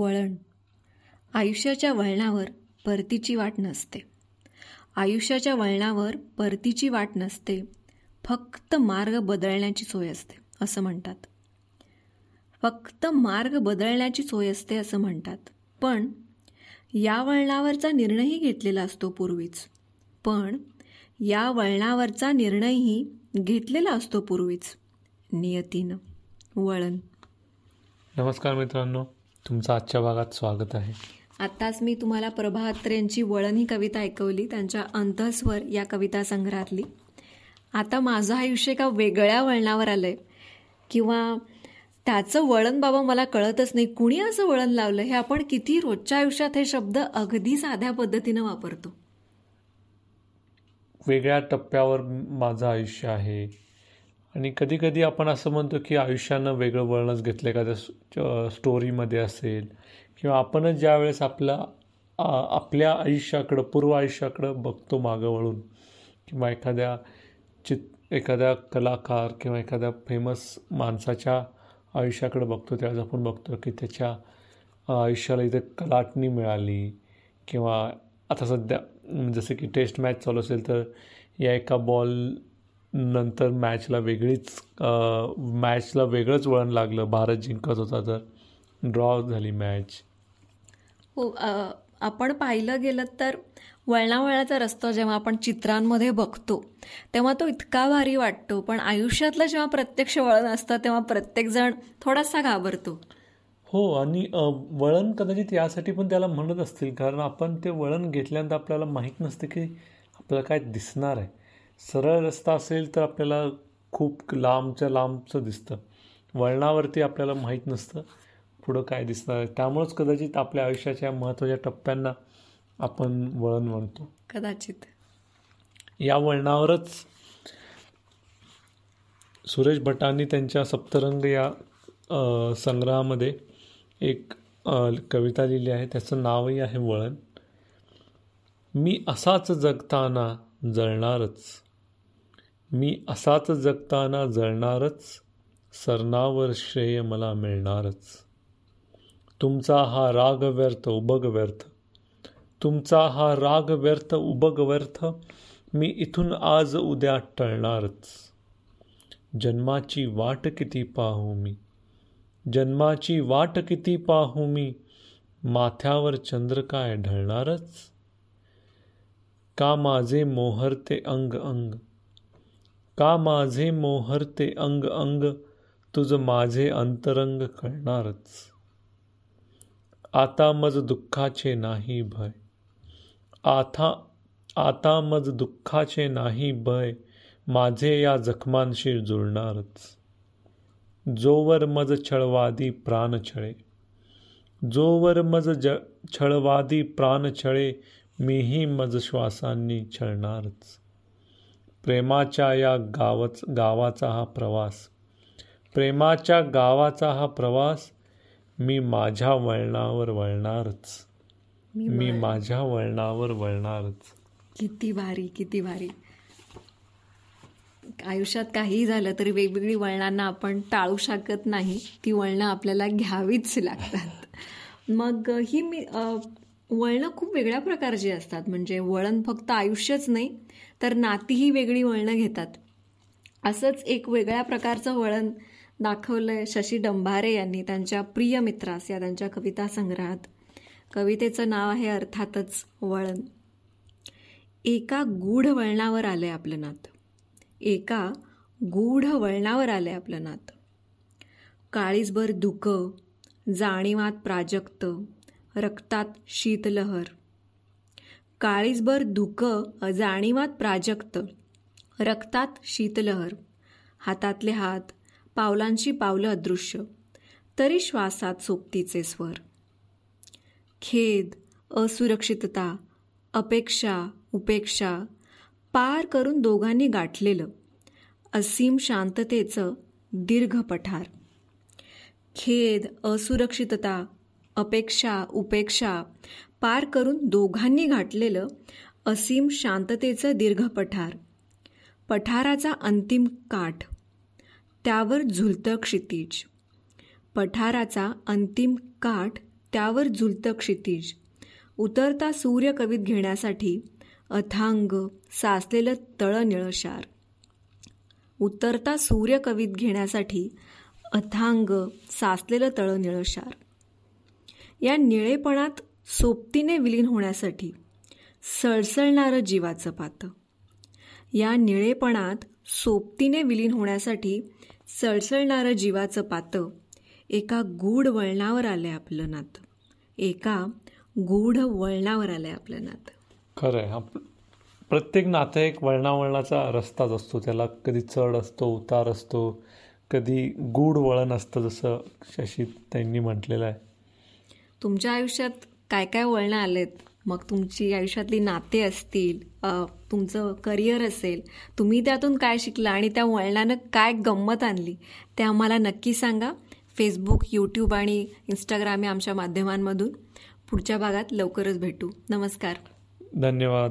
वळण. आयुष्याच्या वळणावर परतीची वाट नसते. आयुष्याच्या वळणावर परतीची वाट नसते. फक्त मार्ग बदलण्याची सोय असते असं म्हणतात. फक्त मार्ग बदलण्याची सोय असते असं म्हणतात. पण या वळणावरचा निर्णयही घेतलेला असतो पूर्वीच. पण या वळणावरचा निर्णयही घेतलेला असतो पूर्वीच. नियतीनं. वळण. नमस्कार मित्रांनो. तुमचं आजच्या भागात स्वागत आहे. आत्ताच मी तुम्हाला प्रभा यांची वळण ही कविता ऐकवली त्यांच्या अंतस्वर या कविता संग्रहातली. आता माझं आयुष्य एका वेगळ्या वळणावर आलंय. किंवा त्याचं वळण बाबा मला कळतच नाही कुणी असं वळण लावलं? हे आपण किती रोजच्या आयुष्यात हे शब्द अगदी साध्या पद्धतीनं वापरतो. वेगळ्या टप्प्यावर माझं आयुष्य आहे. आणि कधीकधी आपण असं म्हणतो की आयुष्यानं वेगळं वळणच घेतलं एखाद्या स्टोरीमध्ये असेल किंवा आपणच ज्या वेळेस आपला आपल्या आयुष्याकडं पूर्व आयुष्याकडं बघतो मागं वळून किंवा एखाद्या चित एखाद्या कलाकार किंवा एखाद्या फेमस माणसाच्या आयुष्याकडे बघतो त्यावेळेस आपण बघतो की त्याच्या आयुष्याला इथे कलाटणी मिळाली किंवा आता सध्या जसं की टेस्ट मॅच चालू असेल तर या एका बॉल नंतर मॅचला वेगळीच मॅचला वेगळंच वळण लागलं. भारत जिंकत होता तर ड्रॉ झाली मॅच. हो आपण पाहिलं गेलं तर वळणावळणाचा रस्ता जेव्हा आपण चित्रांमध्ये बघतो तेव्हा तो इतका भारी वाटतो. पण आयुष्यातलं जेव्हा प्रत्यक्ष वळण असतं तेव्हा प्रत्येकजण थोडासा घाबरतो. हो आणि वळण कदाचित यासाठी पण त्याला म्हणत असतील. कारण आपण ते वळण घेतल्यानंतर आपल्याला माहीत नसते की आपल्याला काय दिसणार आहे. सरळ रस्ता असेल तर आपल्याला खूप लांबच्या लांबचं दिसतं. वळणावरती आपल्याला माहीत नसतं पुढं काय दिसणार त्यामुळंच कदाचित आपल्या आयुष्याच्या महत्त्वाच्या टप्प्यांना आपण वळण म्हणतो. कदाचित. या वळणावरच सुरेश भटांनी त्यांच्या सप्तरंग या संग्रहामध्ये एक कविता लिहिली आहे. त्याचं नावही आहे वळण. मी असाच जगताना जळणारच. मी असाच जगताना जळणारच सरनावर श्रेय मला मिळणारच. तुमचा हा राग व्यर्थ उबग व्यर्थ. तुमचा हा राग व्यर्थ उबग व्यर्थ. मी इथून आज उद्या टळणारच. जन्माची वाट किती पाहू मी? जन्माची वाट किती पाहू मी? माथ्यावर चंद्र काय ढळणारच? का माझे मोहरते अंग अंग? का माझे मोहरते अंग अंग तुझ माझे अंतरंग कळणारच. आता मज दुःखाचे नाही भय. आता आता मज दुःखाचे नाही भय माझे या जखमांशी जुळणारच. जोवर मज छळवादी प्राण छळे. जोवर मज ज छळवादी प्राण छळे मीही मज श्वासांनी छळणारच. प्रेमाच्या या गावच गावाचा हा प्रवास. प्रेमाच्या गावाचा हा प्रवास मी माझ्या वळणावर वळणारच. मी माझ्या वळणावर वळणारच. किती भारी किती भारी. आयुष्यात काहीही झालं तरी वेगवेगळी वळणांना आपण टाळू शकत नाही. ती वळणं आपल्याला घ्यावीच लागतात. मग ही मी वळणं खूप वेगळ्या प्रकारची असतात. म्हणजे वळण फक्त आयुष्यच नाही तर नातीही वेगळी वळणं घेतात. असंच एक वेगळ्या प्रकारचं वळण दाखवलंय शशी डंभारे यांनी त्यांच्या प्रिय मित्रास या त्यांच्या कविता संग्रहात. कवितेचं नाव आहे अर्थातच वळण. एका गूढ वळणावर आलं आहे आपलं नात. एका गूढ वळणावर आलं आहे आपलं नात. काळीजभर दुःख जाणीवात प्राजक्त रक्तात शीतलहर. काळीजभर धुकं अजाणीवात प्राजक्त. रक्तात शीतलहर. हातातले हात पावलांची पावलं अदृश्य. तरी श्वासात सोबतीचे स्वर. खेद असुरक्षितता अपेक्षा उपेक्षा पार करून दोघांनी गाठलेलं. असीम शांततेचं दीर्घ पठार. खेद असुरक्षितता अपेक्षा उपेक्षा पार करून दोघांनी गाठलेलं असीम शांततेचं दीर्घ पठार. पठाराचा अंतिम काठ. त्यावर झुलतं क्षितिज. पठाराचा अंतिम काठ त्यावर झुलतं क्षितिज. उतरता सूर्य कवीत घेण्यासाठी अथांग साचलेलं तळ निळशार उतरता सूर्य कवीत घेण्यासाठी अथांग साचलेलं तळ निळशार या निळेपणात सोबतीने विलीन होण्यासाठी सळसळणारं जीवाचं पातं. या निळेपणात सोबतीने विलीन होण्यासाठी सळसळणारं जीवाचं पातं एका गूढ वळणावर आलं आहे आपलं नातं. एका गूढ वळणावर आलं आहे आपलं नातं. खरं आहे आप प्रत्येक नातं एक वळणावळणाचा रस्ताच असतो. त्याला कधी चढ असतो उतार असतो कधी गूढ वळण असतं जसं शशी त्यांनी म्हटलेलं आहे. तुमच्या आयुष्यात काय काय वळणं आलेत? मग तुमची आयुष्यातली नाते असतील तुमचं करिअर असेल तुम्ही त्यातून काय शिकला आणि त्या वळणानं काय गंमत आणली ते आम्हाला नक्की सांगा. फेसबुक यूट्यूब आणि इंस्टाग्राम या आमच्या माध्यमांमधून. पुढच्या भागात लवकरच भेटू. नमस्कार. धन्यवाद.